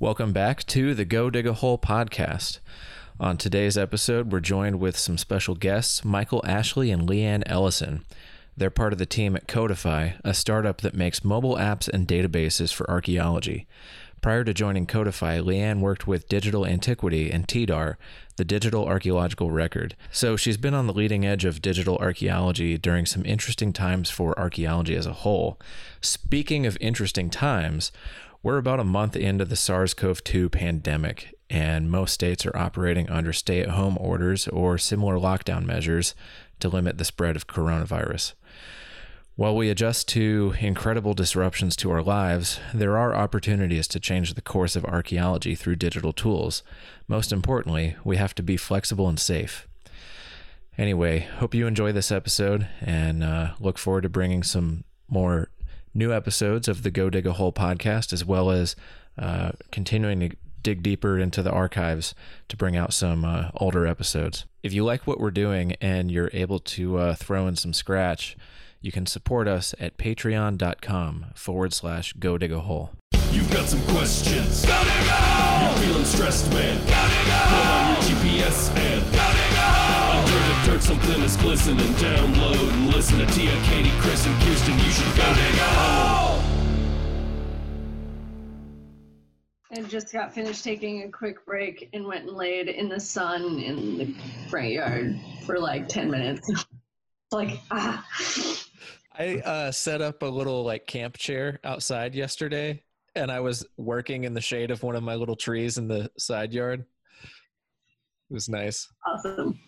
Welcome back to the Go Dig a Hole podcast. On today's episode, we're joined with some special guests, Michael Ashley and Leigh Anne Ellison. They're part of the team at Codifi, a startup that makes mobile apps and databases for archaeology. Prior to joining Codifi, Leanne worked with Digital Antiquity and TDAR, the Digital Archaeological Record. So she's been on the leading edge of digital archaeology during some interesting times for archaeology as a whole. Speaking of interesting times, we're about a month into the SARS CoV 2 pandemic, and most states are operating under stay at home orders or similar lockdown measures to limit the spread of coronavirus. While we adjust to incredible disruptions to our lives, there are opportunities to change the course of archaeology through digital tools. Most importantly, we have to be flexible and safe. Anyway, hope you enjoy this episode and uh, look forward to bringing some more new episodes of the Go Dig a Hole podcast, as well as uh, continuing to dig deeper into the archives to bring out some uh, older episodes. If you like what we're doing and you're able to uh, throw in some scratch, you can support us at patreon.com forward slash go dig a hole. You've got some questions. Go! You're feeling stressed, man. Go! Put on your GPS and go! Under something is glistening. Download and listen to Tia, Katie, Chris, and Kirsten. You should go dig a hole! I just got finished taking a quick break and went and laid in the sun in the front yard for like 10 minutes. like, ah. I uh, set up a little like camp chair outside yesterday, and I was working in the shade of one of my little trees in the side yard. It was nice. Awesome.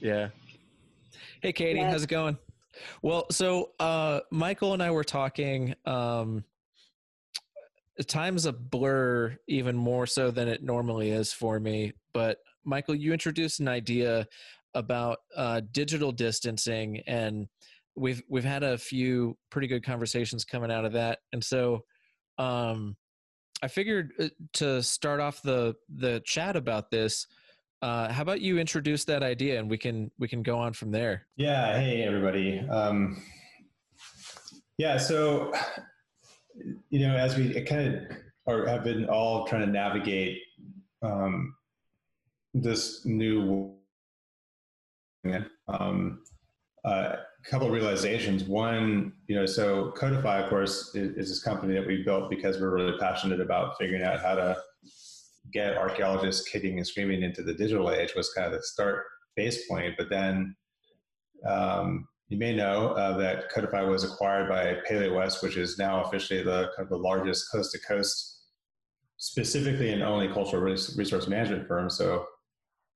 Yeah. Hey, Katie, Yeah. how's it going? Well, so uh, Michael and I were talking. Um, time's a blur, even more so than it normally is for me. But Michael, you introduced an idea about uh, digital distancing, and we've we've had a few pretty good conversations coming out of that. And so, um, I figured uh, to start off the the chat about this. Uh, how about you introduce that idea and we can we can go on from there. Yeah. Hey, everybody. Um, yeah. So, you know, as we kind of or have been all trying to navigate um, this new, um, a couple of realizations. One, you know, so Codifi, of course, is, is this company that we built because we're really passionate about figuring out how to get archaeologists kicking and screaming into the digital age was kind of the start base point. But then um, you may know uh, that Codifi was acquired by PaleoWest, which is now officially the kind of the largest coast to coast, specifically and only cultural res- resource management firm. So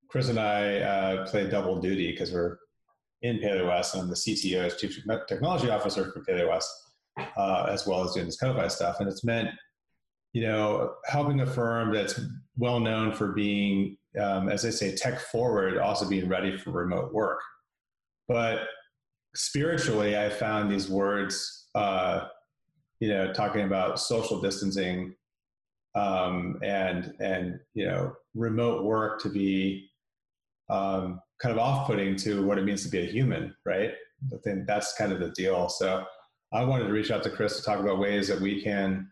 Chris and I uh, play double duty because we're in PaleoWest and I'm the CTO as Chief Technology Officer for PaleoWest, uh, as well as doing this Codifi stuff. And it's meant, you know, helping a firm that's well known for being, um, as I say, tech forward, also being ready for remote work. But spiritually, I found these words, uh, you know, talking about social distancing um, and and you know remote work to be um, kind of off-putting to what it means to be a human, right? I think that's kind of the deal. So I wanted to reach out to Chris to talk about ways that we can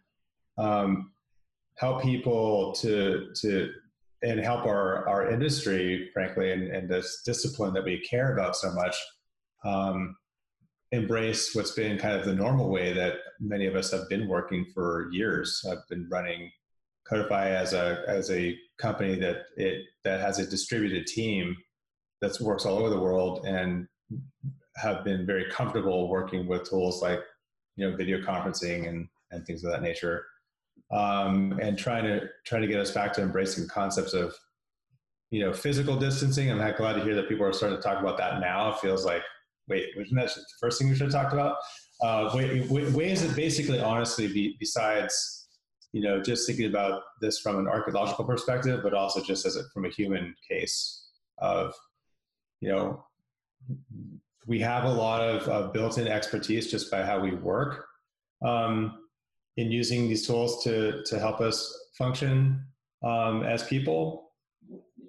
um, help people to to and help our our industry, frankly, and, and this discipline that we care about so much. Um, embrace what's been kind of the normal way that many of us have been working for years. I've been running Codifi as a as a company that it that has a distributed team that works all over the world and have been very comfortable working with tools like you know video conferencing and and things of that nature um, and trying to trying to get us back to embracing concepts of you know physical distancing. I'm glad to hear that people are starting to talk about that now. It feels like wait wasn't that the first thing we should have talked about? Uh, way, way, ways that basically honestly be, besides you know, just thinking about this from an archaeological perspective, but also just as a, from a human case of, you know, we have a lot of uh, built-in expertise just by how we work. Um, in using these tools to to help us function um, as people.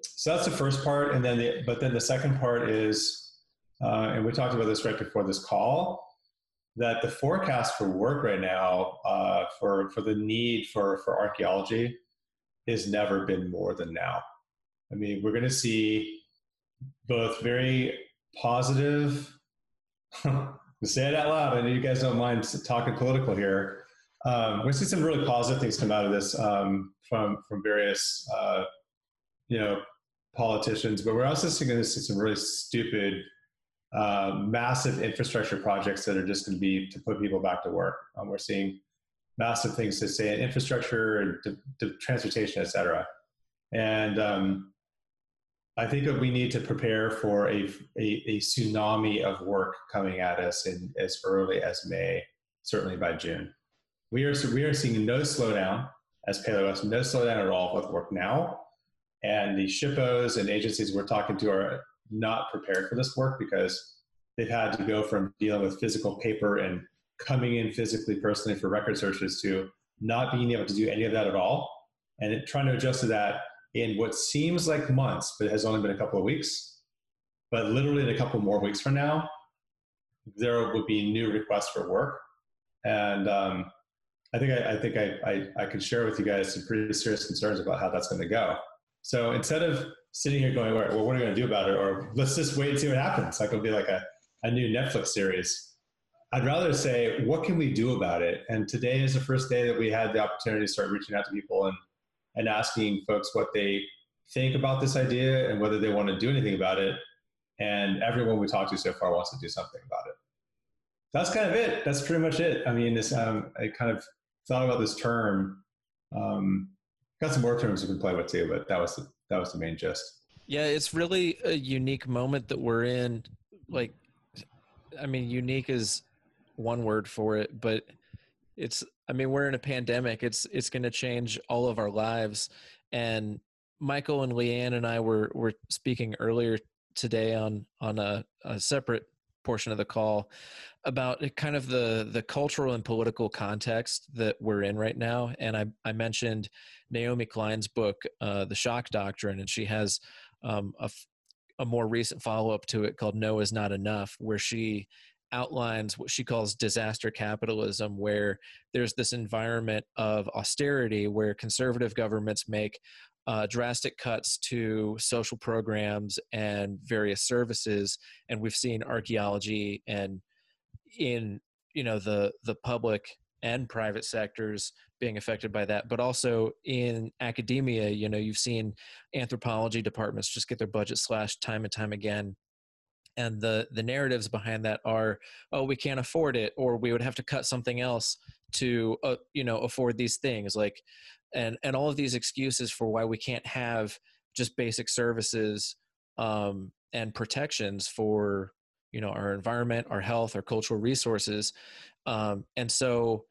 So that's the first part, and then the, but then the second part is, uh, and we talked about this right before this call that the forecast for work right now uh, for for the need for for archaeology has never been more than now. I mean, we're going to see both very positive. say it out loud. I know you guys don't mind talking political here. Um, we see some really positive things come out of this um, from from various uh, you know politicians, but we're also going to see some really stupid, uh, massive infrastructure projects that are just going to be to put people back to work. Um, we're seeing massive things to say in infrastructure and to, to transportation, et cetera. And um, I think that we need to prepare for a, a, a, tsunami of work coming at us in as early as May, certainly by June. We are, we are seeing no slowdown as Paleo no slowdown at all with work now. And the SHPOs and agencies we're talking to are not prepared for this work because they've had to go from dealing with physical paper and coming in physically, personally for record searches to not being able to do any of that at all. And trying to adjust to that in what seems like months, but has only been a couple of weeks. But literally in a couple more weeks from now, there would be new requests for work. And um, I think I, I think I, I, I, could share with you guys some pretty serious concerns about how that's going to go. So instead of sitting here going, well, what are we going to do about it? Or let's just wait and see what happens. Like it'll be like a, a new Netflix series. I'd rather say, what can we do about it? And today is the first day that we had the opportunity to start reaching out to people and and asking folks what they think about this idea and whether they want to do anything about it. And everyone we talked to so far wants to do something about it. That's kind of it. That's pretty much it. I mean, this, um, I kind of thought about this term. Um, got some more terms we can play with too, but that was the, that was the main gist. Yeah, it's really a unique moment that we're in. Like, I mean, unique is one word for it, but it's i mean we're in a pandemic it's it's going to change all of our lives and michael and leigh anne and i were were speaking earlier today on on a, a separate portion of the call about kind of the the cultural and political context that we're in right now and i i mentioned naomi klein's book uh, the shock doctrine and she has um, a, a more recent follow-up to it called no is not enough where she outlines what she calls disaster capitalism, where there's this environment of austerity where conservative governments make uh, drastic cuts to social programs and various services, and we've seen archaeology and in you know the the public and private sectors being affected by that but also in academia you know you've seen anthropology departments just get their budget slashed time and time again. And the the narratives behind that are oh we can't afford it or we would have to cut something else to uh, you know afford these things like and and all of these excuses for why we can't have just basic services um, and protections for you know our environment our health our cultural resources um, and so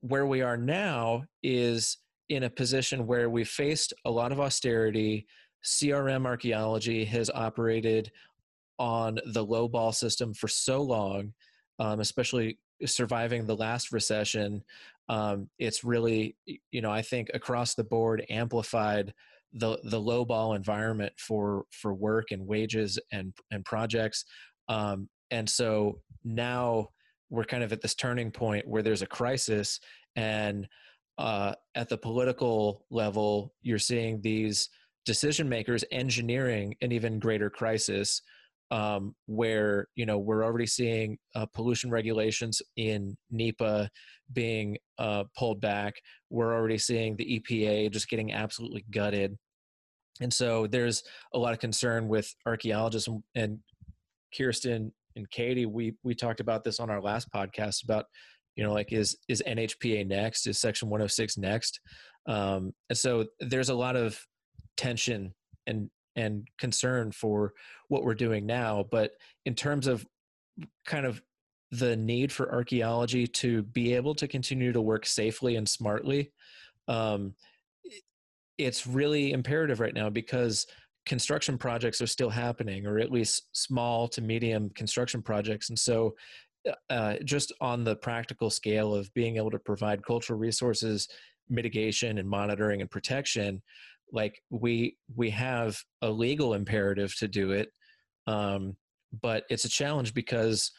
where we are now is in a position where we faced a lot of austerity. Crm archaeology has operated on the low ball system for so long, um, especially surviving the last recession. Um, it's really, you know, I think across the board amplified the the low ball environment for for work and wages and and projects. Um, and so now we're kind of at this turning point where there's a crisis and uh, at the political level you're seeing these decision makers engineering an even greater crisis um, where you know we're already seeing uh, pollution regulations in NEPA being uh, pulled back. We're already seeing the EPA just getting absolutely gutted, and so there's a lot of concern with archaeologists and, Kirsten and Katie. We we talked about this on our last podcast about you know like is is NHPA next? Is Section 106 next? Um, and so there's a lot of tension and and concern for what we're doing now. But in terms of kind of the need for archaeology to be able to continue to work safely and smartly, um, it's really imperative right now because construction projects are still happening, or at least small to medium construction projects. And so, uh, just on the practical scale of being able to provide cultural resources, mitigation, and monitoring and protection, like we we have a legal imperative to do it um, but it's a challenge because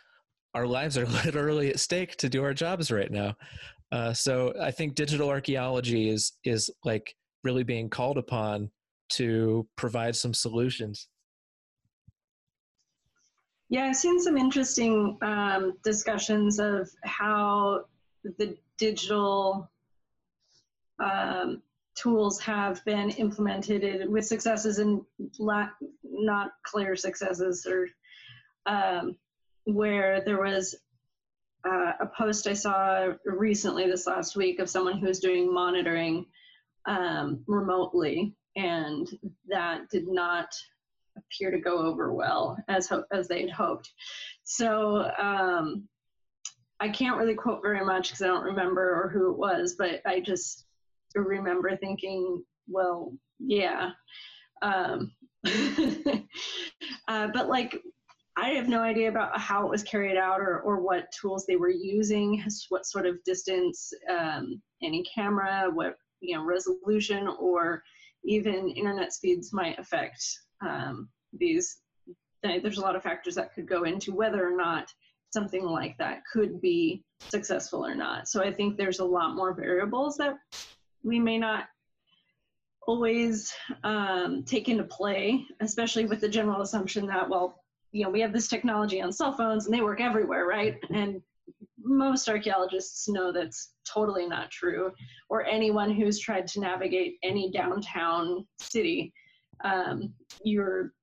our lives are literally at stake to do our jobs right now uh, so i think digital archaeology is is like really being called upon to provide some solutions. Yeah, I've seen some interesting um, discussions of how the digital um, tools have been implemented with successes and not clear successes, or um, where there was uh, a post I saw recently this last week of someone who was doing monitoring um, remotely, and that did not appear to go over well as as they had hoped. So um, I can't really quote very much because I don't remember or who it was, but I just remember thinking, well, yeah. Um, uh, but like I have no idea about how it was carried out or, or what tools they were using, what sort of distance, um, any camera, what you know resolution, or even internet speeds might affect um, these. There's a lot of factors that could go into whether or not something like that could be successful or not. So I think there's a lot more variables that we may not always um, take into play, especially with the general assumption that, well, you know, we have this technology on cell phones and they work everywhere, right? And most archaeologists know that's totally not true, or anyone who's tried to navigate any downtown city. Um, your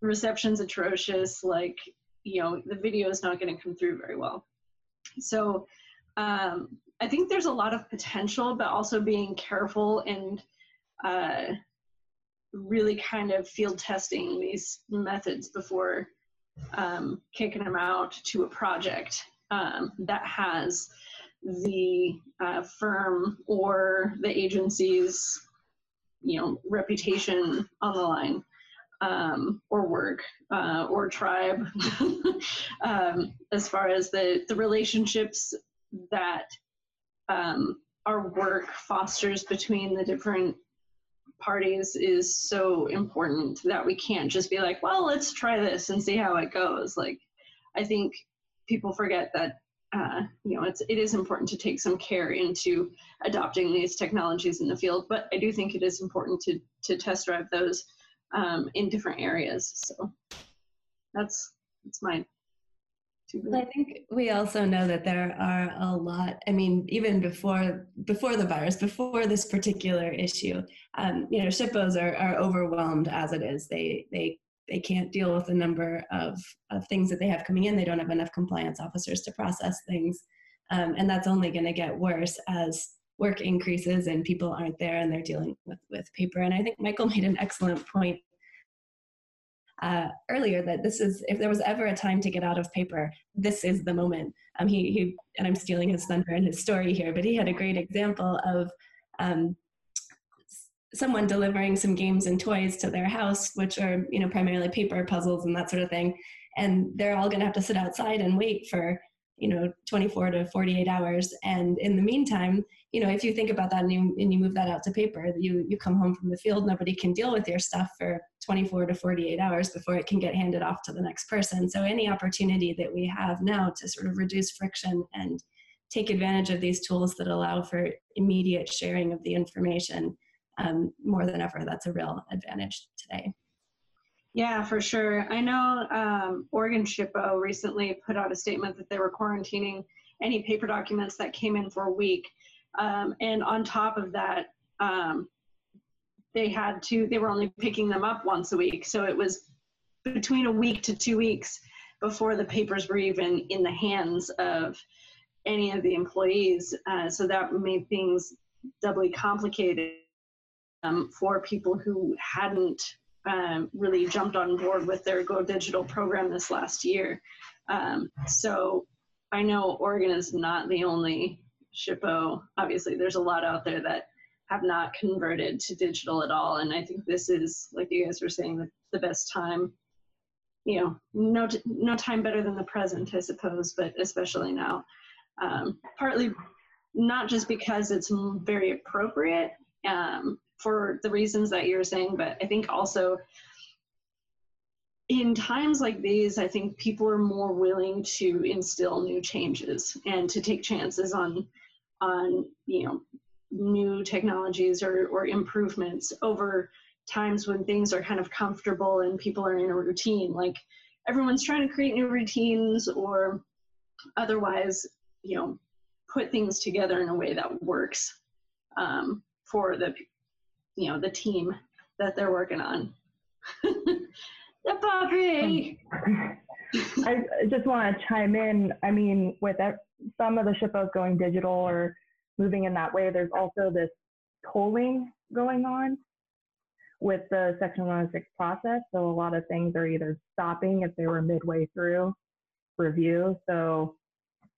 reception's atrocious, like, you know, the video is not going to come through very well. So um, I think there's a lot of potential, but also being careful and uh, really kind of field testing these methods before um, kicking them out to a project um, that has the uh, firm or the agency's you know reputation on the line um, or work uh, or tribe um, as far as the the relationships that um, our work fosters between the different parties is so important that we can't just be like, well, let's try this and see how it goes. Like, I think people forget that uh, you know it's it is important to take some care into adopting these technologies in the field. But I do think it is important to to test drive those um, in different areas. So that's that's my well, I think we also know that there are a lot. I mean, even before before the virus, before this particular issue, um, you know, SHPOs are, are overwhelmed as it is. They they they can't deal with the number of, of things that they have coming in. They don't have enough compliance officers to process things, um, and that's only going to get worse as work increases and people aren't there and they're dealing with with paper. And I think Michael made an excellent point uh, earlier that this is if there was ever a time to get out of paper, this is the moment. Um, he, he and I'm stealing his thunder and his story here, but he had a great example of um, someone delivering some games and toys to their house, which are you know primarily paper puzzles and that sort of thing, and they're all going to have to sit outside and wait for you know 24 to 48 hours and in the meantime you know if you think about that and you, and you move that out to paper you you come home from the field nobody can deal with your stuff for 24 to 48 hours before it can get handed off to the next person so any opportunity that we have now to sort of reduce friction and take advantage of these tools that allow for immediate sharing of the information um, more than ever that's a real advantage today yeah, for sure. I know um, Oregon SHPO recently put out a statement that they were quarantining any paper documents that came in for a week. Um, and on top of that, um, they had to, they were only picking them up once a week. So it was between a week to two weeks before the papers were even in the hands of any of the employees. Uh, so that made things doubly complicated um, for people who hadn't um, really jumped on board with their Go Digital program this last year. Um, so I know Oregon is not the only SHPO. Obviously, there's a lot out there that have not converted to digital at all. And I think this is, like you guys were saying, the, the best time. You know, no, no time better than the present, I suppose, but especially now. Um, partly not just because it's very appropriate, um, for the reasons that you're saying, but I think also in times like these, I think people are more willing to instill new changes and to take chances on on you know new technologies or, or improvements over times when things are kind of comfortable and people are in a routine. Like everyone's trying to create new routines or otherwise, you know, put things together in a way that works um, for the, you know, the team that they're working on. the puppy. I just want to chime in. I mean, with some of the SHPOs going digital or moving in that way, there's also this tolling going on with the Section 106 process. So a lot of things are either stopping if they were midway through review. So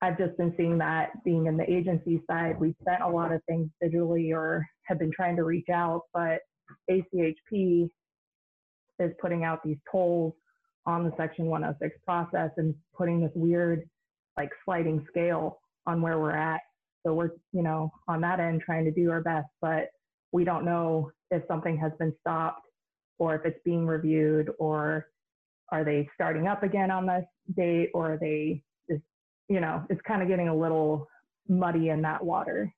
I've just been seeing that being in the agency side, we've sent a lot of things digitally or have been trying to reach out, but ACHP is putting out these tolls on the Section 106 process and putting this weird, like sliding scale on where we're at. So we're, you know, on that end trying to do our best, but we don't know if something has been stopped or if it's being reviewed or are they starting up again on this date or are they just, you know, it's kind of getting a little muddy in that water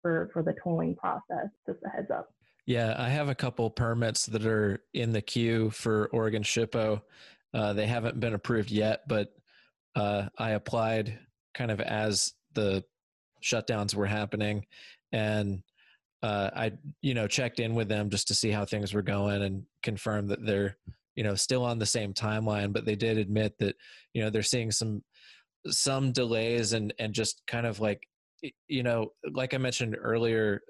for, for the tolling process. Just a heads up. Yeah, I have a couple permits that are in the queue for Oregon SHPO. Uh, they haven't been approved yet, but uh, I applied kind of as the shutdowns were happening, and uh, I, you know, checked in with them just to see how things were going and confirm that they're, you know, still on the same timeline. But they did admit that, you know, they're seeing some some delays and and just kind of like, you know, like I mentioned earlier,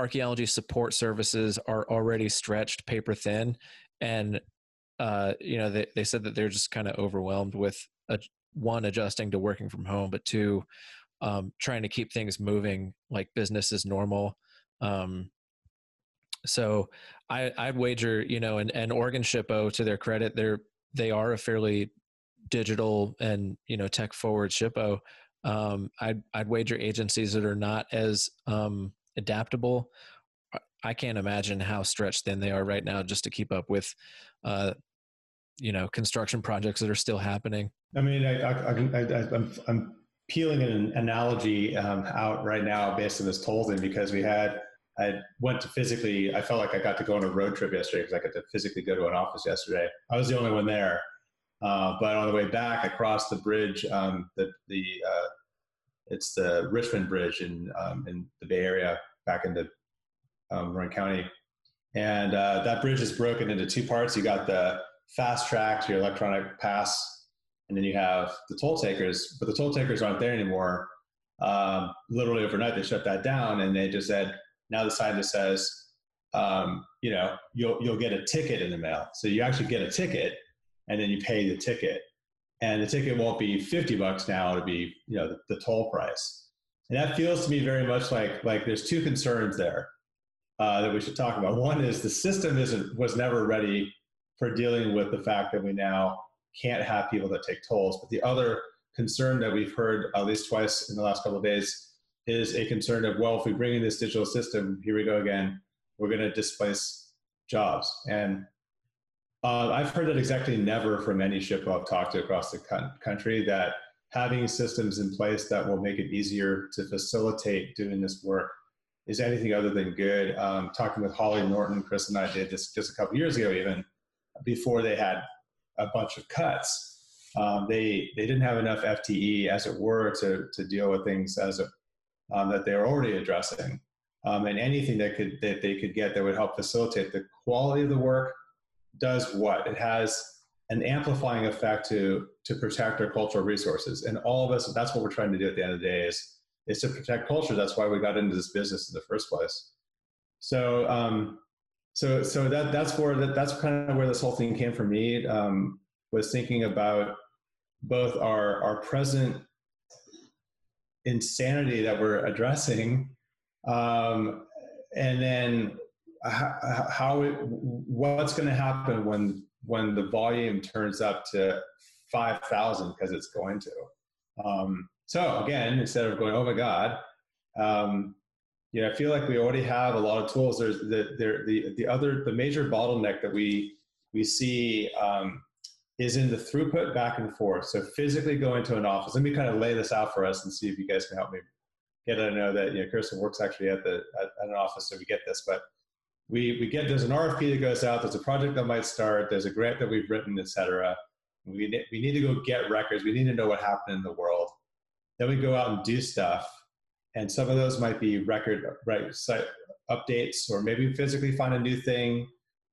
archaeology support services are already stretched paper thin and uh, you know they, they said that they're just kind of overwhelmed with a, one adjusting to working from home but two um, trying to keep things moving like business as normal um, so I, I'd wager, you know, and, and Oregon SHPO to their credit, they're they are a fairly digital and you know tech forward SHPO. Um, I'd I'd wager agencies that are not as um, adaptable. I can't imagine how stretched thin they are right now just to keep up with, uh, you know, construction projects that are still happening. I mean, I, I, I, I'm, I'm peeling an analogy um, out right now based on this tolling because we had, I went to physically, I felt like I got to go on a road trip yesterday because I got to physically go to an office yesterday. I was the only one there. Uh, but on the way back, I crossed the bridge, um, the, the, uh, it's the Richmond Bridge in, um, in the Bay Area back into um, Marin County. And uh, that bridge is broken into two parts. You got the FasTrak, to your electronic pass, and then you have the toll takers. But the toll takers aren't there anymore. Um, literally overnight, they shut that down, and they just said now the sign that says, um, you know, you'll you'll get a ticket in the mail. So you actually get a ticket, and then you pay the ticket, and the ticket won't be fifty bucks now. It'll be you know the, the toll price. And that feels to me very much like like there's two concerns there uh, that we should talk about. One is the system isn't was never ready for dealing with the fact that we now can't have people that take tolls. But the other concern that we've heard at least twice in the last couple of days is a concern of well, if we bring in this digital system, here we go again, we're going to displace jobs. And uh, I've heard that exactly never from any SHPO I've talked to across the country that having systems in place that will make it easier to facilitate doing this work is anything other than good. Um, talking with Holly Norton, Chris and I did this just a couple years ago, even before they had a bunch of cuts. Um, they they didn't have enough FTE, as it were, to to deal with things as a, um, that they were already addressing, um, and anything that could that they could get that would help facilitate the quality of the work does what it has an amplifying effect to to protect our cultural resources. And all of us, that's what we're trying to do at the end of the day is is to protect culture. That's why we got into this business in the first place. So um, so so that that's where that, that's kind of where this whole thing came for me. Um, was thinking about both our our present insanity that we're addressing, um, and then how, how it, what's going to happen when when the volume turns up to 5,000 because it's going to. Um, so again, instead of going, oh my God, um, yeah, I feel like we already have a lot of tools. There's the, there, the, the other, the major bottleneck that we, we see um, is in the throughput back and forth. So physically going to an office, let me kind of lay this out for us and see if you guys can help me get to know that you know Kirsten works actually at the at, at an office, so we get this. But we we get there's an RFP that goes out. There's a project that might start. There's a grant that we've written, etc. We we need to go get records. We need to know what happened in the world. Then we go out and do stuff, and some of those might be record right site updates, or maybe physically find a new thing.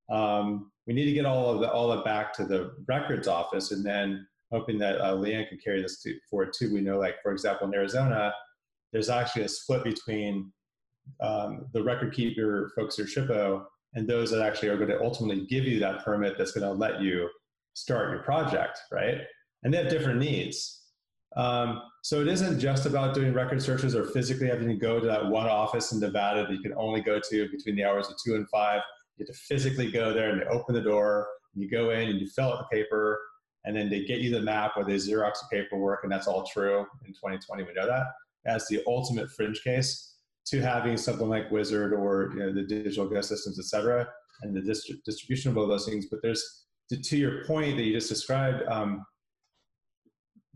Um, we need to get all of the all of back to the records office, and then hoping that uh, Leigh Anne can carry this to, forward too. We know, like for example, in Arizona, there's actually a split between um, the record keeper folks or SHPO and those that actually are going to ultimately give you that permit that's going to let you start your project, right? And they have different needs. Um, so it isn't just about doing record searches or physically having to go to that one office in Nevada that you can only go to between the hours of two and five. You have to physically go there and they open the door, and you go in and you fill out the paper, and then they get you the map or they Xerox the paperwork, and that's all true in 2020. We know that as the ultimate fringe case to having something like WISAARD or you know, the digital guest systems, et cetera, and the dist- distribution of all those things. But there's to, to your point that you just described. Um,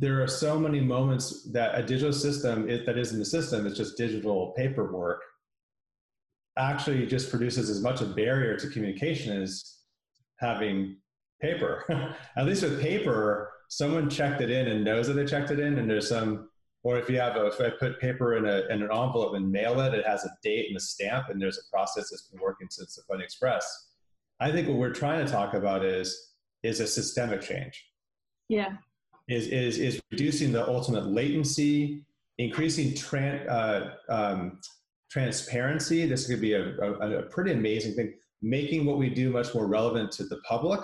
there are so many moments that a digital system is, that is in the system, it's just digital paperwork, actually just produces as much a barrier to communication as having paper. At least with paper, someone checked it in and knows that they checked it in, and there's some. Or if you have a, if I put paper in, a, in an envelope and mail it, it has a date and a stamp, and there's a process that's been working since the Pony Express. I think what we're trying to talk about is is a systemic change. Yeah. Is is is reducing the ultimate latency, increasing tran, uh, um, transparency. This could be a, a, a pretty amazing thing. Making what we do much more relevant to the public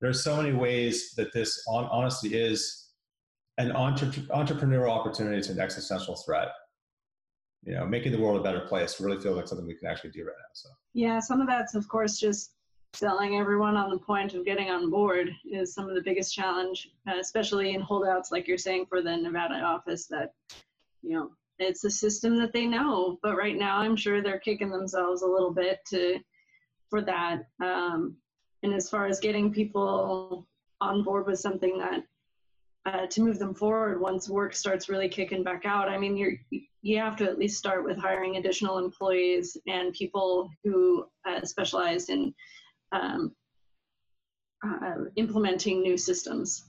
there's so many ways that this on, honestly is an entre- entrepreneurial opportunity to an existential threat. You know, making the world a better place really feels like something we can actually do right now. So yeah, some of that's of course just selling everyone on the point of getting on board is some of the biggest challenge, uh, especially in holdouts like you're saying for the Nevada office. That you know it's a system that they know, but right now I'm sure they're kicking themselves a little bit to for that. Um, and as far as getting people on board with something that uh, to move them forward once work starts really kicking back out i mean you're you have to at least start with hiring additional employees and people who uh, specialize in um, uh, implementing new systems.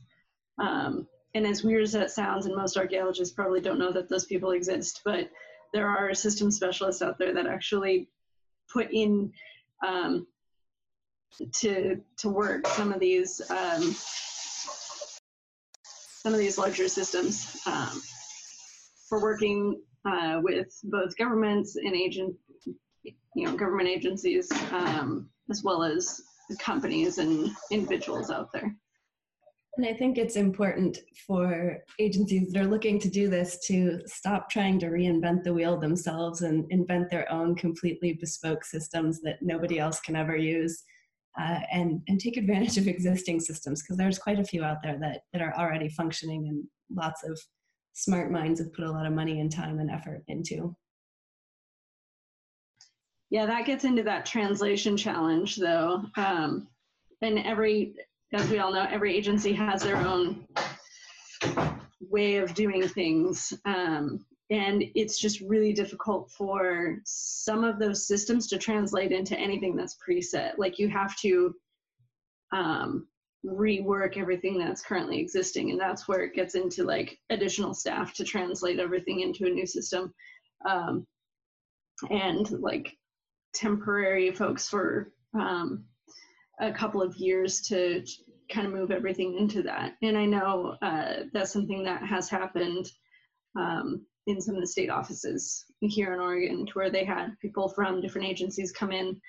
Um, and as weird as that sounds and most archaeologists probably don't know that those people exist but there are system specialists out there that actually put in um, to to work some of these um, some of these larger systems um, for working uh, with both governments and agent you know government agencies um, as well as companies and individuals out there. And I think it's important for agencies that are looking to do this to stop trying to reinvent the wheel themselves and invent their own completely bespoke systems that nobody else can ever use uh, and, and take advantage of existing systems because there's quite a few out there that, that are already functioning and lots of smart minds have put a lot of money and time and effort into. Yeah, that gets into that translation challenge though. Um, and every, as we all know, every agency has their own way of doing things. Um, and it's just really difficult for some of those systems to translate into anything that's preset like you have to um, rework everything that's currently existing and that's where it gets into like additional staff to translate everything into a new system um, and like temporary folks for um, a couple of years to kind of move everything into that. And i know uh, that's something that has happened um, in some of the state offices here in Oregon, to where they had people from different agencies come in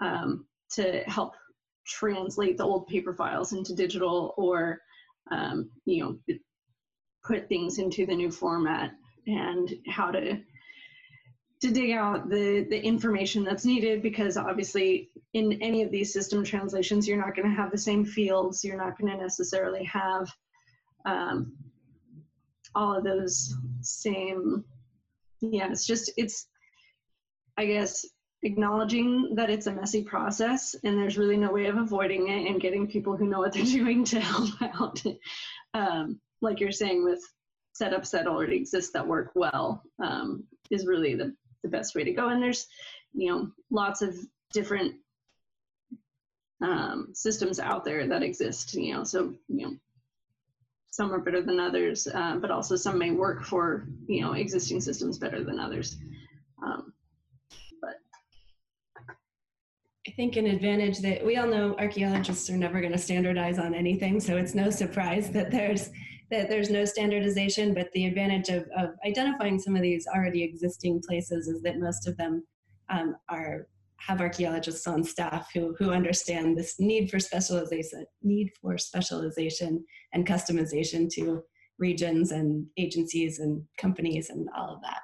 um, to help translate the old paper files into digital or, um, you know, put things into the new format and how to to dig out the the information that's needed because obviously in any of these system translations you're not going to have the same fields. You're not going to necessarily have um, all of those same yeah it's just it's i guess acknowledging that it's a messy process and there's really no way of avoiding it and getting people who know what they're doing to help out. Um, like you're saying with setups that already exist that work well um, is really the, the best way to go. And there's, you know, lots of different um, systems out there that exist, you know, so, you know, some are better than others, uh, but also some may work for, you know, existing systems better than others. Um, I think an advantage that we all know archaeologists are never going to standardize on anything, so it's no surprise that there's that there's no standardization. But the advantage of, of identifying some of these already existing places is that most of them um, are have archaeologists on staff who who understand this need for specialization, need for specialization and customization to regions and agencies and companies and all of that.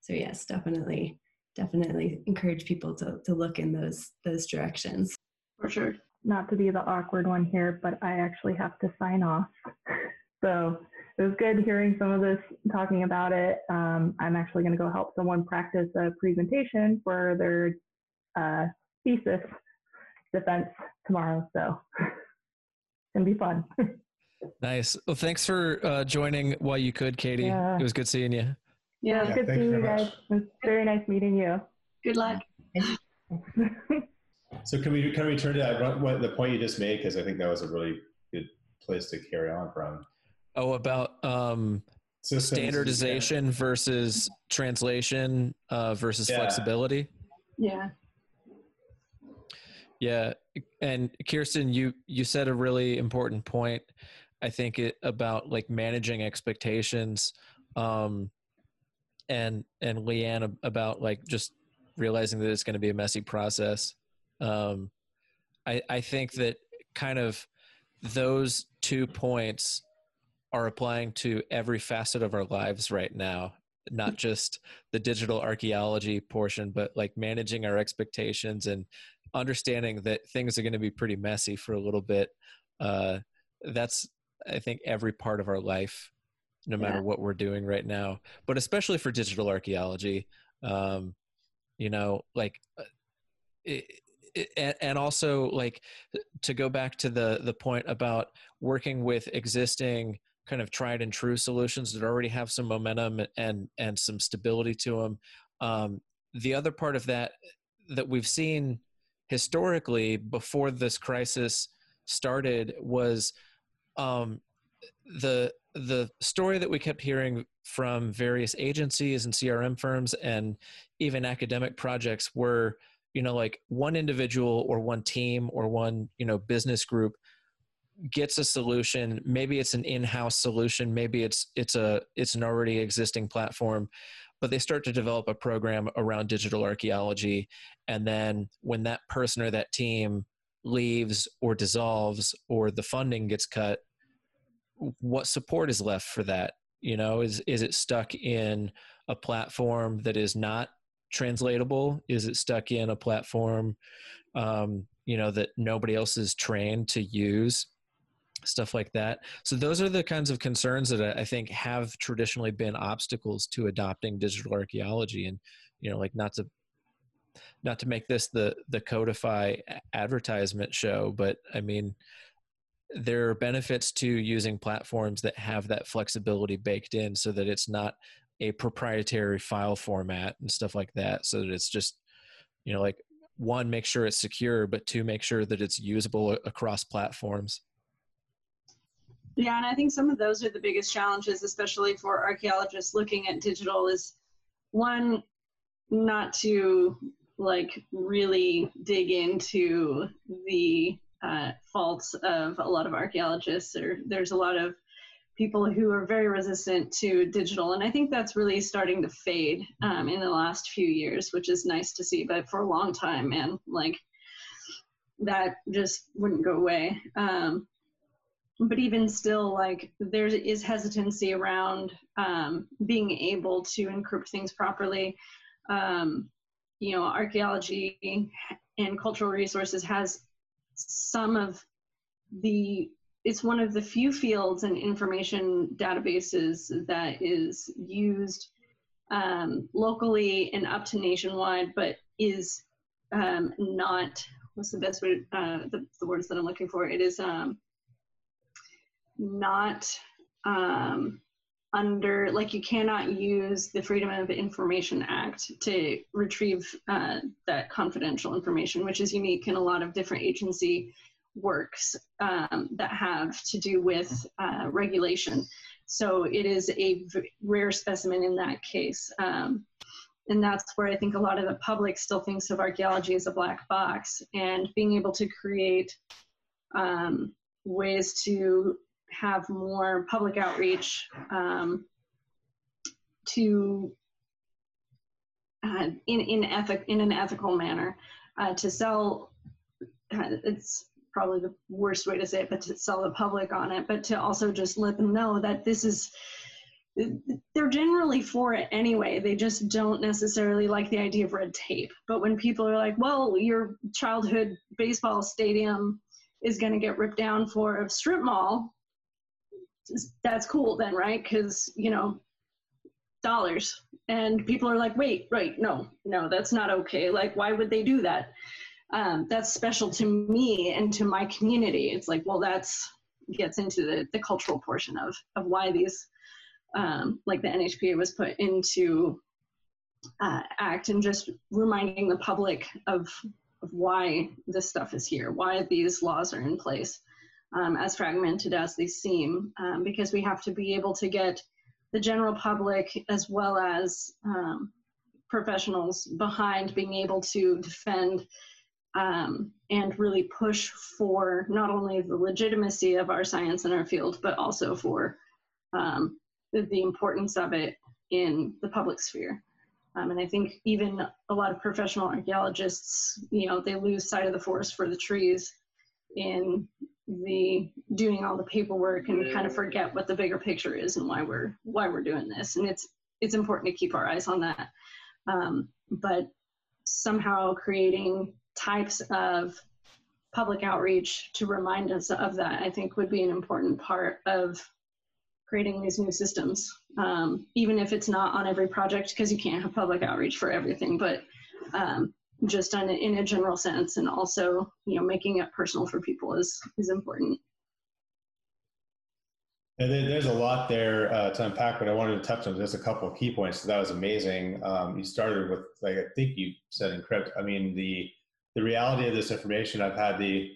So yes, definitely definitely encourage people to, to look in those those directions. For sure. Not to be the awkward one here, but I actually have to sign off. So it was good hearing some of this, talking about it. Um, I'm actually going to go help someone practice a presentation for their uh, thesis defense tomorrow. So it's going to be fun. nice. Well, thanks for uh, joining while you could, Katie. Yeah. It was good seeing you. Yeah, yeah good seeing you guys. Much. It was very nice meeting you. Good luck. so can we can we turn to that what, the point you just made because I think that was a really good place to carry on from. Oh, about um, standardization versus translation uh, versus yeah. flexibility. Yeah. Yeah, and Kirsten, you you said a really important point. I think it about like managing expectations. Um, and and Leigh Anne about like just realizing that it's going to be a messy process. Um, I I think that kind of those two points are applying to every facet of our lives right now not just the digital archaeology portion but like managing our expectations and understanding that things are going to be pretty messy for a little bit. Uh, that's i think every part of our life no matter yeah. what we're doing right now but especially for digital archaeology. Um, you know like uh, it, it, and also like to go back to the the point about working with existing kind of tried and true solutions that already have some momentum and and some stability to them um, the other part of that that we've seen historically before this crisis started was um, the the story that we kept hearing from various agencies and CRM firms and even academic projects were, you know, like one individual or one team or one, you know, business group gets a solution maybe it's an in-house solution maybe it's it's a it's an already existing platform but they start to develop a program around digital archaeology. And then when that person or that team leaves or dissolves or the funding gets cut what support is left for that? You know is is it stuck in a platform that is not translatable? Is it stuck in a platform um, you know that nobody else is trained to use stuff like that. So those are the kinds of concerns that i think have traditionally been obstacles to adopting digital archaeology and you know like not to not to make this the the codifi advertisement show but i mean there are benefits to using platforms that have that flexibility baked in so that it's not a proprietary file format and stuff like that so that it's just you know like one make sure it's secure but two make sure that it's usable across platforms yeah and i think some of those are the biggest challenges especially for archaeologists looking at digital is one not to like really dig into the uh, faults of a lot of archaeologists, or there's a lot of people who are very resistant to digital, and I think that's really starting to fade um, in the last few years, which is nice to see. But for a long time, man, like that just wouldn't go away. Um, but even still, like there is hesitancy around um, being able to encrypt things properly. Um, you know, archaeology and cultural resources has some of the it's one of the few fields and information databases that is used um, locally and up to nationwide, but is um, not what's the best way uh, the, the words that I'm looking for? It is um, not um, under like you cannot use the freedom of information act to retrieve uh, that confidential information which is unique in a lot of different agency works um, that have to do with uh, regulation. So it is a rare specimen in that case um, and that's where i think a lot of the public still thinks of archaeology as a black box and being able to create um, ways to have more public outreach um, to uh, in in ethic in an ethical manner uh, to sell. Uh, it's probably the worst way to say it, but to sell the public on it, but to also just let them know that this is they're generally for it anyway. They just don't necessarily like the idea of red tape. But when people are like, well, your childhood baseball stadium is going to get ripped down for a strip mall, that's cool then, right? Because, you know, dollars. And people are like, wait, right, no, no, that's not okay. Like, why would they do that? Um, that's special to me and to my community. It's like, well, that's gets into the, the cultural portion of, of why these, um, like the NHPA was put into uh, act and just reminding the public of, of why this stuff is here, why these laws are in place um, as fragmented as they seem, um, because we have to be able to get the general public as well as um, professionals behind being able to defend um, and really push for not only the legitimacy of our science in our field, but also for um, the, the, importance of it in the public sphere. Um, and I think even a lot of professional archaeologists, you know, they lose sight of the forest for the trees in the doing all the paperwork and kind of forget what the bigger picture is and why we're why we're doing this. And it's it's important to keep our eyes on that. Um, but somehow creating types of public outreach to remind us of that i think would be an important part of creating these new systems. Um, even if it's not on every project because you can't have public outreach for everything but um, just a, in a general sense and also you know making it personal for people is is important and there's a lot there uh, to unpack, but I wanted to touch on just a couple of key points. So that was amazing. Um, you started with, like I think you said, encrypt. I mean, the the reality of this information. I've had the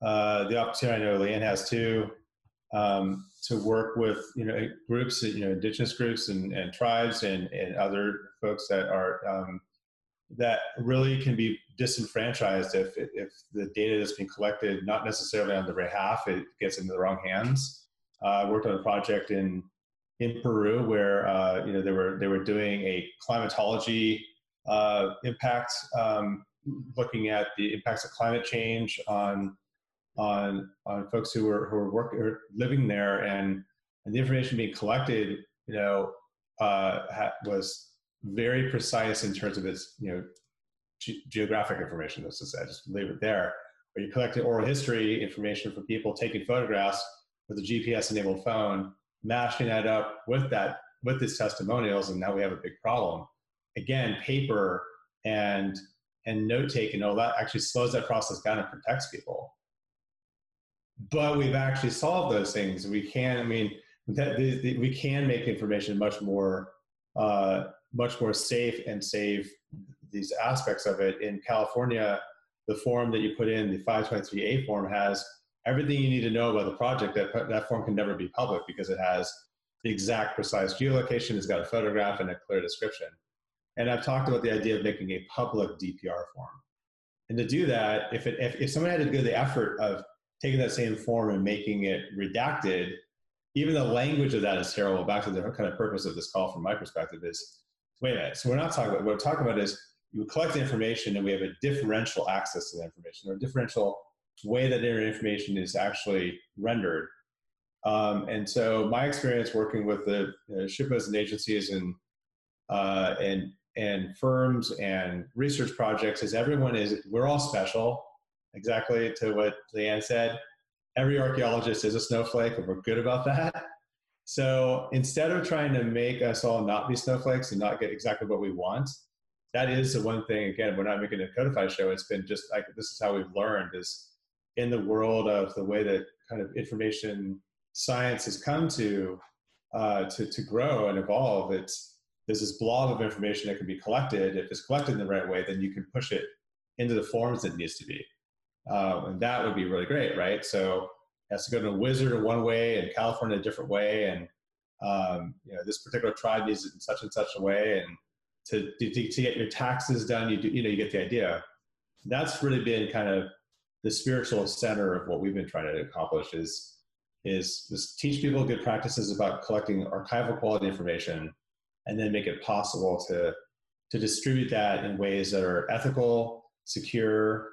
uh, the opportunity. I know Leigh Anne has too, um, to work with you know groups, you know, indigenous groups and, and tribes and and other folks that are um, that really can be disenfranchised if, if the data that's being collected, not necessarily on their behalf, it gets into the wrong hands. Uh, I worked on a project in in Peru where uh, you know they were they were doing a climatology uh, impact, um, looking at the impacts of climate change on on on folks who were who were working living there, and and the information being collected, you know, uh, ha- was very precise in terms of its you know ge- geographic information. Let's just say, just leave it there. Where you collected oral history information from people taking photographs with a GPS-enabled phone, mashing that up with that with these testimonials, and now we have a big problem. Again, paper and and note taking, all that actually slows that process down and protects people. But we've actually solved those things. We can, I mean, that, we can make information much more uh, much more safe and save these aspects of it. In California, the form that you put in, the 523A form, has everything you need to know about the project. That, that form can never be public because it has the exact precise geolocation, it's got a photograph and a clear description. And I've talked about the idea of making a public DPR form. And to do that, if, it, if, if someone had to go the effort of taking that same form and making it redacted, even the language of that is terrible. Back to the kind of purpose of this call from my perspective is wait a minute. So we're not talking about what we're talking about is you collect information and we have a differential access to the information or a differential way that information is actually rendered. Um, and so my experience working with the uh, SHPOs and agencies and uh, and and firms and research projects is everyone is we're all special, exactly to what Leigh Anne said. Every archaeologist is a snowflake, and we're good about that. So instead of trying to make us all not be snowflakes and not get exactly what we want, that is the one thing. Again, we're not making a Codifi show. It's been just like this is how we've learned is in the world of the way that kind of information science has come to uh, to to grow and evolve, it's there's this blob of information that can be collected. If it's collected in the right way, then you can push it into the forms it needs to be, um, and that would be really great, right? So has to go to a WISAARD in one way and California a different way, and um, you know this particular tribe needs it in such and such a way, and to, to, to get your taxes done, you do, you know you get the idea. That's really been kind of the spiritual center of what we've been trying to accomplish is is just teach people good practices about collecting archival quality information and then make it possible to to distribute that in ways that are ethical secure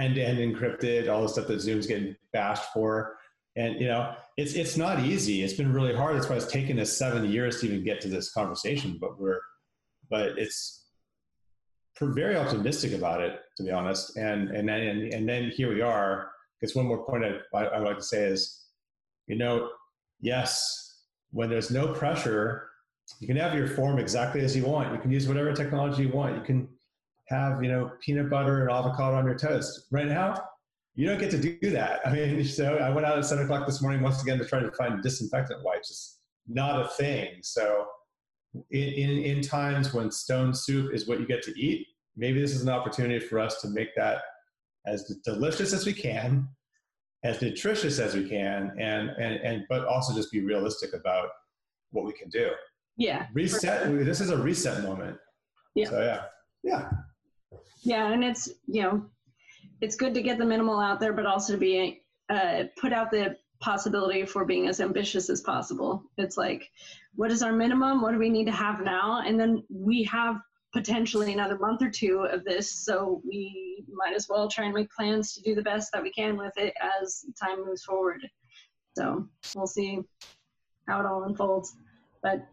end-to-end encrypted all the stuff that zoom's getting bashed for and you know it's it's not easy it's been really hard that's why it's taken us seven years to even get to this conversation but we're but it's very optimistic about it, to be honest. And and then and, and then here we are. Because one more point I, I, would like to say is, you know, yes, when there's no pressure, you can have your form exactly as you want. You can use whatever technology you want. You can have you know peanut butter and avocado on your toast. Right now, you don't get to do that. I mean, so I went out at seven o'clock this morning once again to try to find disinfectant wipes. It's not a thing. So in, in, in times when stone soup is what you get to eat, maybe this is an opportunity for us to make that as delicious as we can, as nutritious as we can, and and and but also just be realistic about what we can do. Yeah. Reset. This is a reset moment. Yeah. So yeah. Yeah. Yeah, and it's you know, it's good to get the minimal out there, but also to be uh, put out the possibility for being as ambitious as possible. It's like, what is our minimum? What do we need to have now? And then we have potentially another month or two of this, so we might as well try and make plans to do the best that we can with it as time moves forward. So we'll see how it all unfolds. But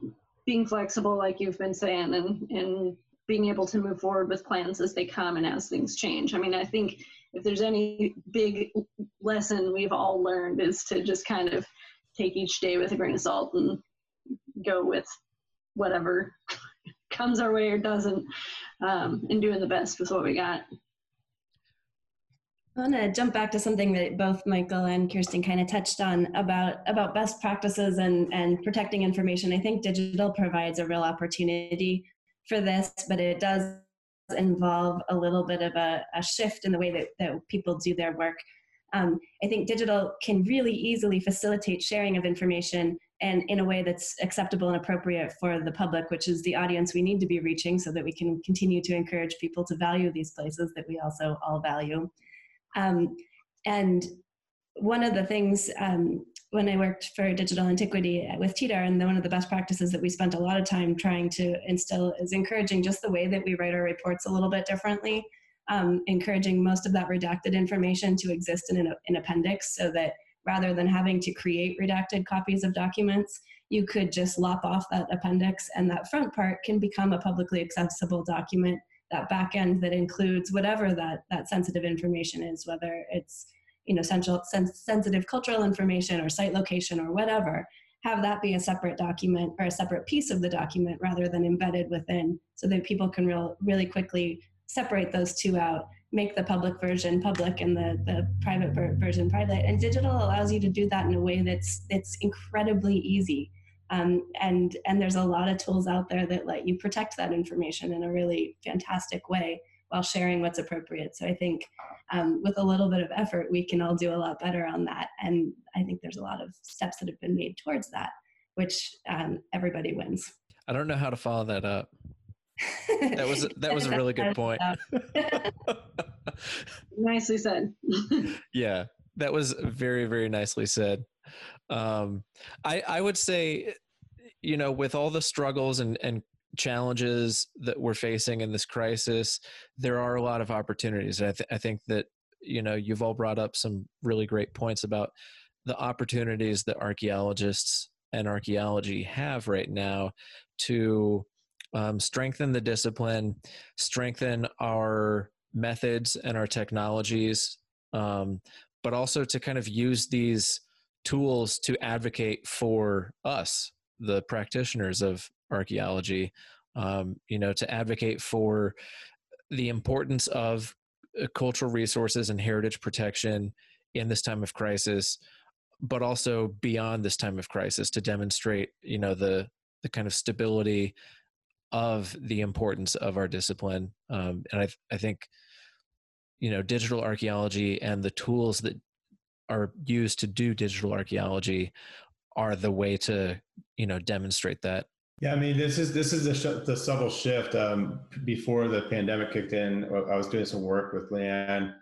being flexible, like you've been saying, and, and being able to move forward with plans as they come and as things change. I mean, I think if there's any big lesson we've all learned is to just kind of take each day with a grain of salt and go with whatever comes our way or doesn't, um, and doing the best with what we got. I want to jump back to something that both Michael and Kirsten kind of touched on about about best practices and and protecting information. I think digital provides a real opportunity for this, but it does involve a little bit of a, a shift in the way that, that people do their work. Um, I think digital can really easily facilitate sharing of information and in a way that's acceptable and appropriate for the public, which is the audience we need to be reaching so that we can continue to encourage people to value these places that we also all value. Um, and one of the things um, when I worked for Digital Antiquity with TDAR, and one of the best practices that we spent a lot of time trying to instill is encouraging just the way that we write our reports a little bit differently, um, encouraging most of that redacted information to exist in an in appendix so that rather than having to create redacted copies of documents, you could just lop off that appendix and that front part can become a publicly accessible document, that back end that includes whatever that, that sensitive information is, whether it's you know, central, sens- sensitive cultural information or site location or whatever, have that be a separate document or a separate piece of the document rather than embedded within so that people can real, really quickly separate those two out make the public version public and the, the private version private. And digital allows you to do that in a way that's it's incredibly easy. Um, and and there's a lot of tools out there that let you protect that information in a really fantastic way while sharing what's appropriate. So I think um, with a little bit of effort, we can all do a lot better on that. And I think there's a lot of steps that have been made towards that, which um, everybody wins. I don't know how to follow that up that was that was a really good point. nicely said. yeah, that was very very nicely said. Um, I I would say, you know, with all the struggles and and challenges that we're facing in this crisis, there are a lot of opportunities. I, th- I think that you know you've all brought up some really great points about the opportunities that archaeologists and archaeology have right now to um, strengthen the discipline, strengthen our methods and our technologies, um, but also to kind of use these tools to advocate for us, the practitioners of archaeology, um, you know, to advocate for the importance of uh, cultural resources and heritage protection in this time of crisis but also beyond this time of crisis to demonstrate, you know, the the kind of stability of the importance of our discipline. Um, and I, I think, you know, digital archaeology and the tools that are used to do digital archaeology are the way to, you know, demonstrate that. Yeah, I mean, this is this is the, the subtle shift. Um, before the pandemic kicked in, I was doing some work with Leigh Anne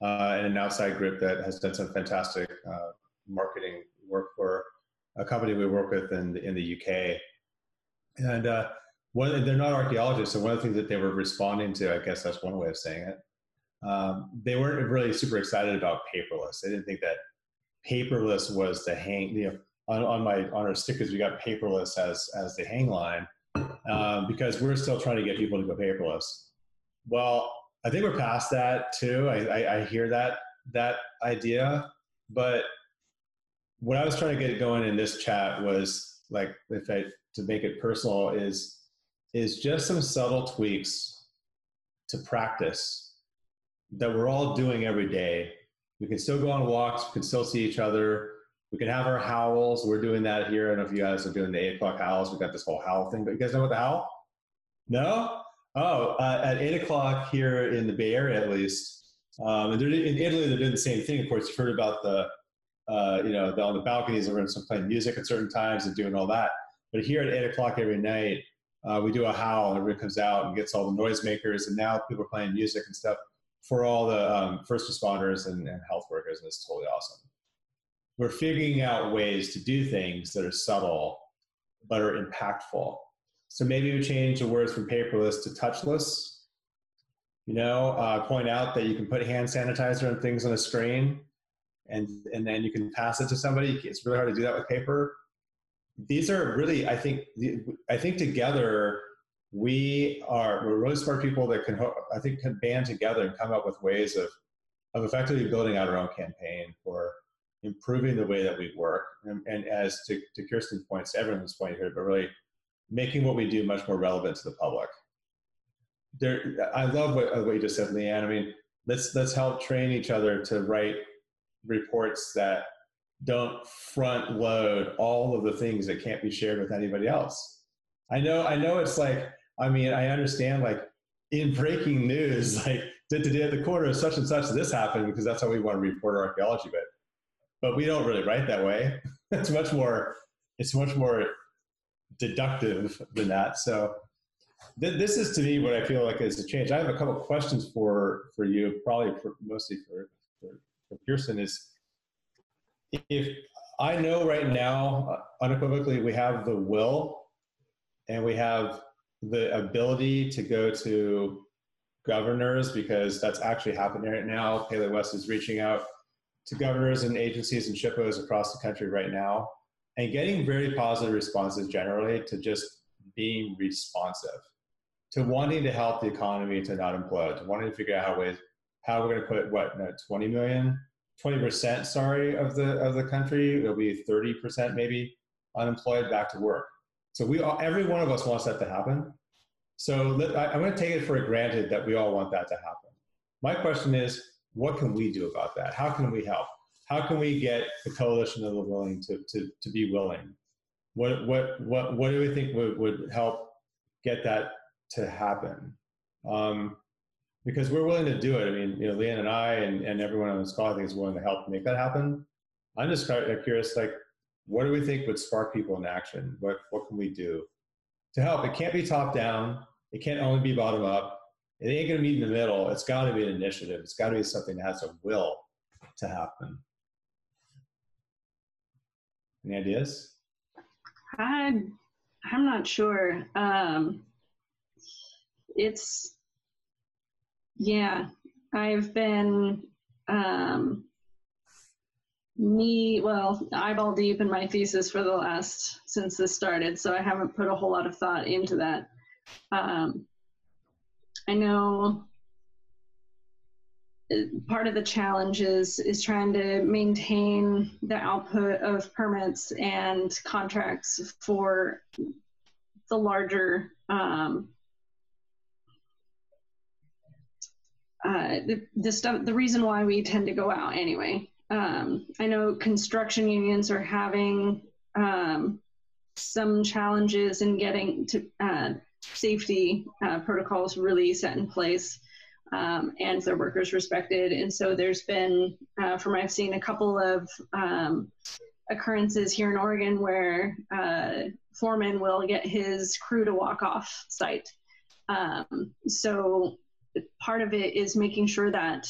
uh, and an outside group that has done some fantastic uh, marketing work for a company we work with in the, in the UK. And uh, one, they're not archaeologists, so one of the things that they were responding to, I guess that's one way of saying it, um, they weren't really super excited about paperless. They didn't think that paperless was the hang. You know, on, on my on our stickers, we got paperless as as the hang line um, because we're still trying to get people to go paperless. Well, I think we're past that too. I, I, I hear that that idea, but what I was trying to get going in this chat was like, if I to make it personal, is is just some subtle tweaks to practice that we're all doing every day. We can still go on walks, we can still see each other, we can have our howls. We're doing that here. I don't know if you guys are doing the eight o'clock howls. We've got this whole howl thing, but you guys know what the howl? No? Oh, uh, at eight o'clock here in the Bay Area, at least. Um, and in Italy, they're doing the same thing. Of course, you've heard about the, uh, you know, the, on the balconies, everyone's playing music at certain times and doing all that. But here at eight o'clock every night, uh, we do a howl, and everyone comes out and gets all the noisemakers, and now people are playing music and stuff for all the um, first responders and, and health workers, and it's totally awesome we're figuring out ways to do things that are subtle but are impactful. So maybe we change the words from paperless to touchless. You know, uh, point out that you can put hand sanitizer and things on a screen, and and then you can pass it to somebody. It's really hard to do that with paper. These are really, I think, I think together we are we're really smart people that can, I think, can band together and come up with ways of of effectively building out our own campaign for improving the way that we work, and, and as to, to Kirsten's points, everyone's point here, but really making what we do much more relevant to the public. There, I love what, uh, what you just said, Leigh Anne. I mean, let's let's help train each other to write reports that don't front load all of the things that can't be shared with anybody else. I know, I know, it's like, I mean, I understand, like in breaking news, like today at the of such and such, this happened because that's how we want to report our archaeology. But but we don't really write that way. it's much more it's much more deductive than that. So th- this is to me what I feel like is a change. I have a couple questions for for you, probably for, mostly for, for, for Kirsten. Is if I know right now uh, unequivocally we have the will and we have the ability to go to governors because that's actually happening right now. PaleoWest is reaching out to governors and agencies and SHPOs across the country right now and getting very positive responses generally to just being responsive to wanting to help the economy to not implode to wanting to figure out how ways how we're going to put what no, 20 million? 20% sorry of the of the country it'll be 30% maybe unemployed back to work. So we all, every one of us wants that to happen. So i'm going to take it for granted that we all want that to happen. My question is what can we do about that? How can we help? How can we get the coalition of the willing to, to, to be willing? What, what, what, what do we think would, would help get that to happen? Um, because we're willing to do it. I mean, you know, Leigh Anne and I and, and everyone on this call, I think, is willing to help make that happen. I'm just kind of curious, like, what do we think would spark people in action? What, what can we do to help? It can't be top down. It can't only be bottom up it ain't going to meet in the middle. It's got to be an initiative. It's got to be something that has a will to happen. Any ideas? I, I'm not sure. Um, it's, yeah, I've been um, me, well, eyeball deep in my thesis for the last, since this started, so I haven't put a whole lot of thought into that. Um, I know part of the challenge is, is trying to maintain the output of permits and contracts for the larger um, uh, the, the stuff the reason why we tend to go out anyway. Um, I know construction unions are having um, some challenges in getting to uh, safety uh, protocols really set in place um, and their workers respected. And so there's been, uh, from I've seen, a couple of um, occurrences here in Oregon where uh, foreman will get his crew to walk off site. Um, so part of it is making sure that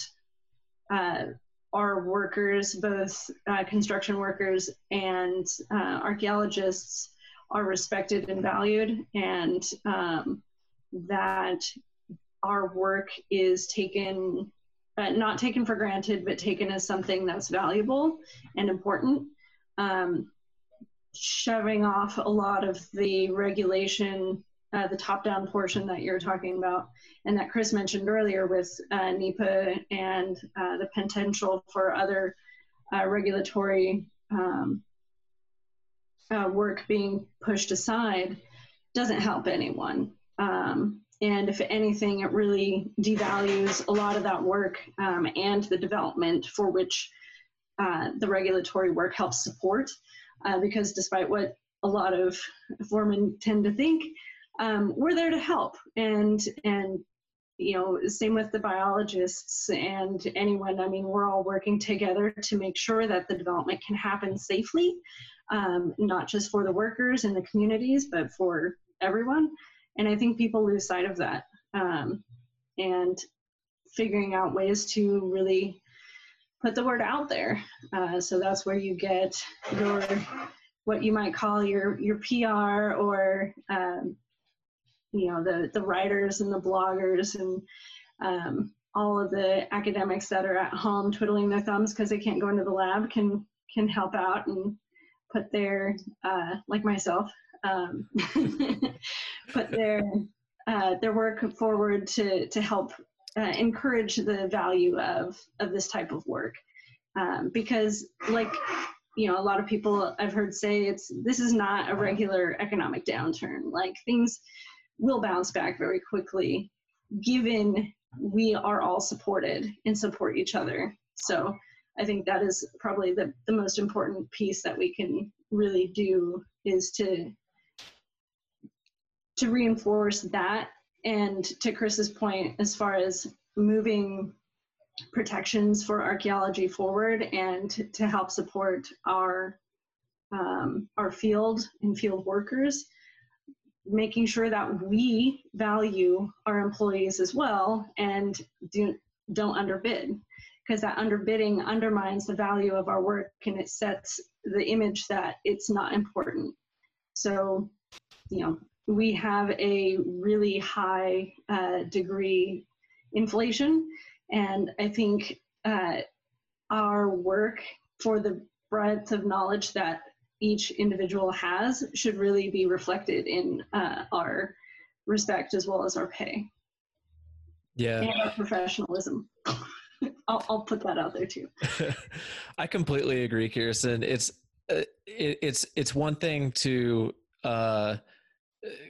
uh, our workers, both uh, construction workers and uh, archaeologists, are respected and valued, and um, that our work is taken, uh, not taken for granted, but taken as something that's valuable and important. Um, shoving off a lot of the regulation, uh, the top down portion that you're talking about, and that Chris mentioned earlier with uh, NEPA and uh, the potential for other uh, regulatory um, uh, work being pushed aside doesn't help anyone. Um, and if anything, it really devalues a lot of that work um, and the development for which uh, the regulatory work helps support. Uh, because despite what a lot of foremen tend to think, um, we're there to help. And and you know, same with the biologists and anyone. I mean, we're all working together to make sure that the development can happen safely um, not just for the workers and the communities, but for everyone. And I think people lose sight of that. Um, and figuring out ways to really put the word out there. Uh, so that's where you get your what you might call your your PR or um, you know the the writers and the bloggers and um, all of the academics that are at home twiddling their thumbs because they can't go into the lab can can help out and put their, uh, like myself, um, put their uh, their work forward to to help uh, encourage the value of of this type of work, um, because like you know a lot of people I've heard say it's this is not a regular economic downturn. Like things will bounce back very quickly, given we are all supported and support each other. So I think that is probably the, the most important piece that we can really do is to to reinforce that. And to Chris's point as far as moving protections for archaeology forward and to, help support our um, our field and field workers making sure that we value our employees as well and do, don't underbid because that underbidding undermines the value of our work and it sets the image that it's not important. So, you know, we have a really high uh, degree inflation, and I think uh, our work for the breadth of knowledge that each individual has should really be reflected in uh, our respect as well as our pay. Yeah. And our professionalism. I'll, I'll put that out there too. I completely agree, Kirsten. It's uh, it, it's it's one thing to uh,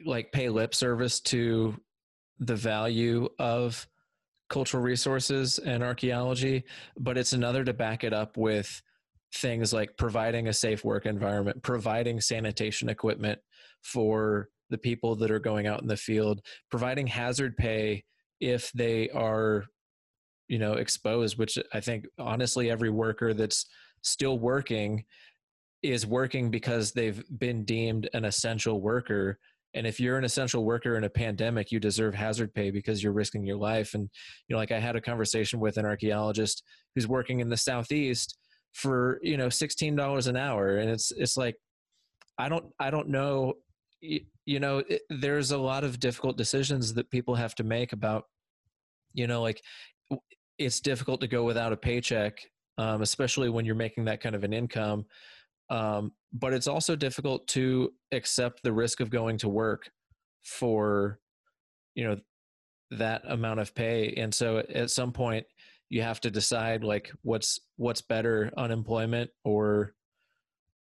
like pay lip service to the value of cultural resources and archaeology, but it's another to back it up with things like providing a safe work environment, providing sanitation equipment for the people that are going out in the field, providing hazard pay if they are you know exposed which i think honestly every worker that's still working is working because they've been deemed an essential worker. And if you're an essential worker in a pandemic you deserve hazard pay because you're risking your life. And you know like i had a conversation with an archaeologist who's working in the southeast for you know $16 an hour. And it's it's like i don't i don't know you, know it, there's a lot of difficult decisions that people have to make about you know like it's difficult to go without a paycheck, um, especially when you're making that kind of an income. Um, but it's also difficult to accept the risk of going to work for, you know, that amount of pay. And so at some point, you have to decide like what's what's better, unemployment or,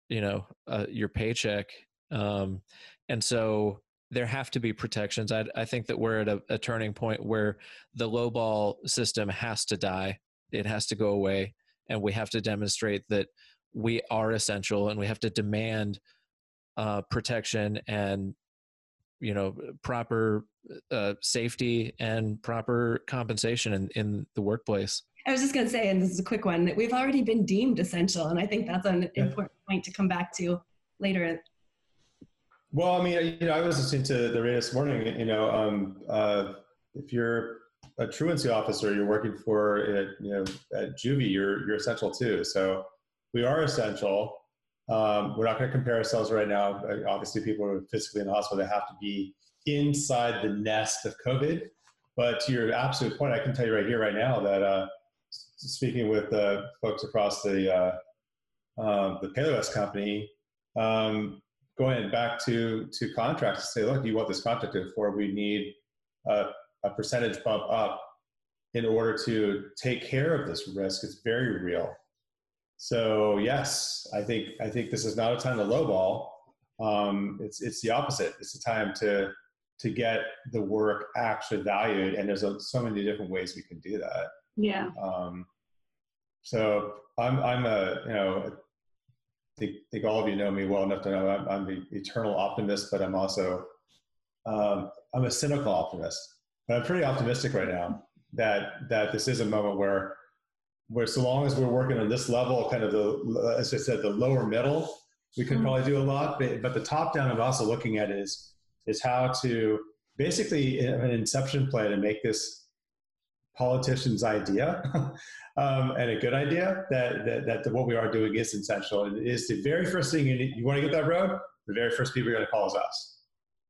you know, uh, your paycheck. Um, and so there have to be protections. I, I think that we're at a, a turning point where the low ball system has to die. It has to go away. and we have to demonstrate that we are essential and we have to demand uh, protection and you know proper uh, safety and proper compensation in, in the workplace i was just going to say and this is a quick one that we've already been deemed essential and i think that's an yeah. important point to come back to later well i mean you know i was listening to the radio this morning you know um, uh, if you're a truancy officer you're working for uh, you know at juvie you're you're essential too so we are essential um, we're not going to compare ourselves right now. Obviously, people are physically in the hospital. They have to be inside the nest of COVID. But to your absolute point, I can tell you right here, right now, that uh, speaking with uh, folks across the uh, uh, the PaleoWest company, um, going back to to contracts to say, look, you want this contract for? We need a, a percentage bump up in order to take care of this risk. It's very real. So yes, I think I think this is not a time to lowball. Um, it's it's the opposite. It's a time to to get the work actually valued, and there's a, so many different ways we can do that. Yeah. Um, so I'm I'm a you know think, think all of you know me well enough to know I'm, I'm the eternal optimist, but I'm also um, I'm a cynical optimist. But I'm pretty optimistic right now that that this is a moment where where so long as we're working on this level, kind of the, as I said, the lower middle, we can mm-hmm. probably do a lot. But, but the top down, I'm also looking at is, is how to basically an inception play to make this politician's idea um, and a good idea that, that, that what we are doing is essential. It is the very first thing you need. You want to get that road? The very first people you're going to call is us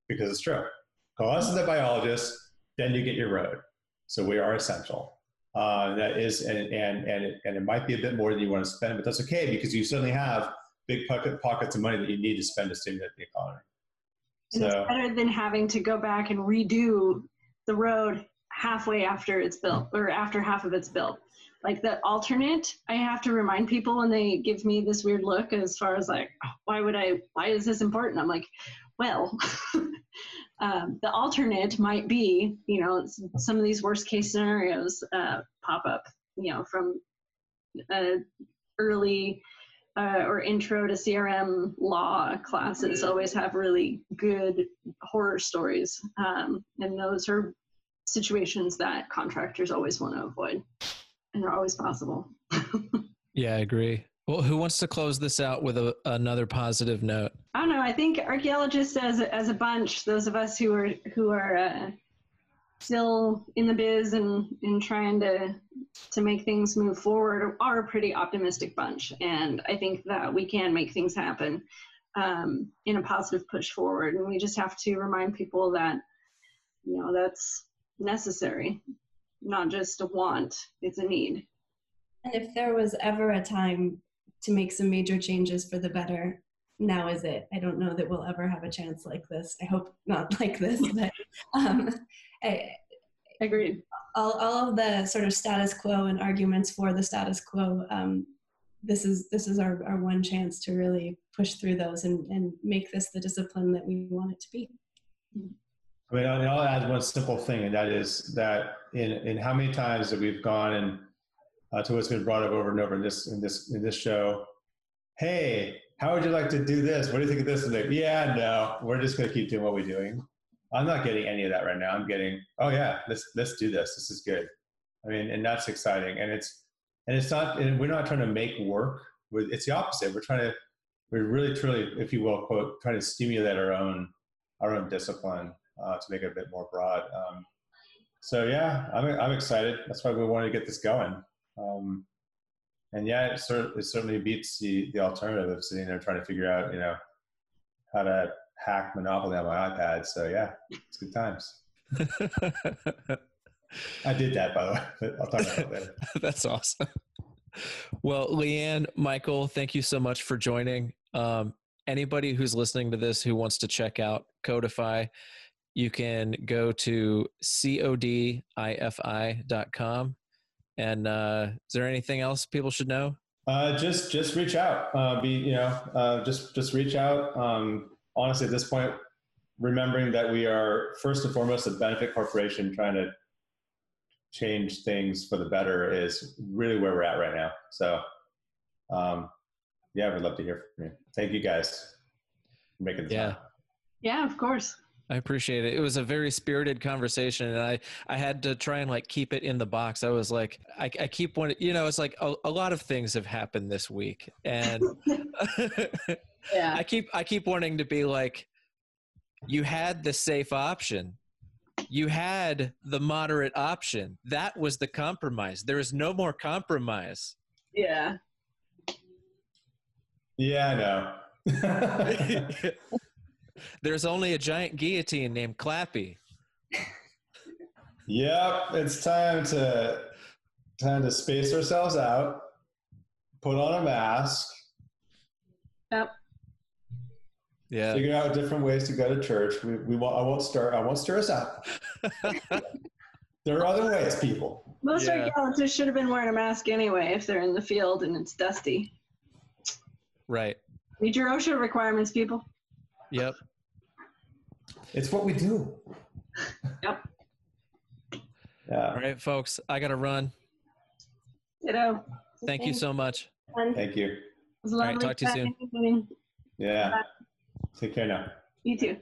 because it's true. Call us as a biologist, then you get your road. So we are essential. Uh, that is, and, and, and, it, and it might be a bit more than you want to spend, but that's okay because you certainly have big pocket, pockets of money that you need to spend to stimulate the economy. And so, it's better than having to go back and redo the road halfway after it's built or after half of it's built. Like the alternate, I have to remind people when they give me this weird look as far as like, why would I, why is this important? I'm like, well, um, the alternate might be, you know, some of these worst case scenarios uh, pop up, you know, from uh, early uh, or intro to CRM law classes always have really good horror stories. Um, and those are situations that contractors always want to avoid, and they're always possible. yeah, I agree. Well, who wants to close this out with a, another positive note? I don't know. I think archaeologists, as a, as a bunch, those of us who are who are uh, still in the biz and, and trying to to make things move forward, are a pretty optimistic bunch. And I think that we can make things happen um, in a positive push forward. And we just have to remind people that you know that's necessary, not just a want; it's a need. And if there was ever a time to make some major changes for the better now is it. I don't know that we'll ever have a chance like this. I hope not like this but um, I, agreed. all, all of the sort of status quo and arguments for the status quo um, this is this is our, our one chance to really push through those and, and make this the discipline that we want it to be i mean i'll add one simple thing and that is that in in how many times that we've gone and uh, to what's been brought up over and over in this in this in this show. Hey, how would you like to do this? What do you think of this? And they, yeah, no, we're just going to keep doing what we're doing. I'm not getting any of that right now. I'm getting, oh yeah, let's let's do this. This is good. I mean, and that's exciting. And it's and it's not. And we're not trying to make work. It's the opposite. We're trying to. We're really, truly, if you will, quote, trying to stimulate our own our own discipline uh, to make it a bit more broad. Um, so yeah, I'm I'm excited. That's why we wanted to get this going. Um, and yeah, it, cert- it certainly beats the, the alternative of sitting there trying to figure out, you know, how to hack Monopoly on my iPad. So yeah, it's good times. I did that, by the way. I'll talk about it later. That's awesome. Well, Leigh Anne, Michael, thank you so much for joining. Um, anybody who's listening to this who wants to check out Codifi, you can go to codifi.com and uh, is there anything else people should know? Uh, just just reach out. Uh, be you know uh, just just reach out. Um, honestly, at this point, remembering that we are first and foremost a benefit corporation trying to change things for the better is really where we're at right now. So, um, yeah, we'd love to hear from you. Thank you guys for making this. Yeah. Yeah, of course. I appreciate it. It was a very spirited conversation, and I I had to try and like keep it in the box. I was like, I, I keep wanting, you know, it's like a, a lot of things have happened this week, and Yeah. I keep I keep wanting to be like, you had the safe option, you had the moderate option. That was the compromise. There is no more compromise. Yeah. Yeah, I know. There's only a giant guillotine named Clappy. Yep, it's time to time to space ourselves out, put on a mask, Yep. Yeah. figure out different ways to go to church. We, we won't, I won't stir I won't stir us up. there are other ways, people. Most Yeah. archaeologists should have been wearing a mask anyway if they're in the field and it's dusty. Right. Read your OSHA requirements, people. Yep. It's what we do. Yep. Yeah. All right, folks. I gotta run. Ditto. Thank you so much. Thank you. was right, lovely talk to you soon. chatting. Yeah. Take care now. You too.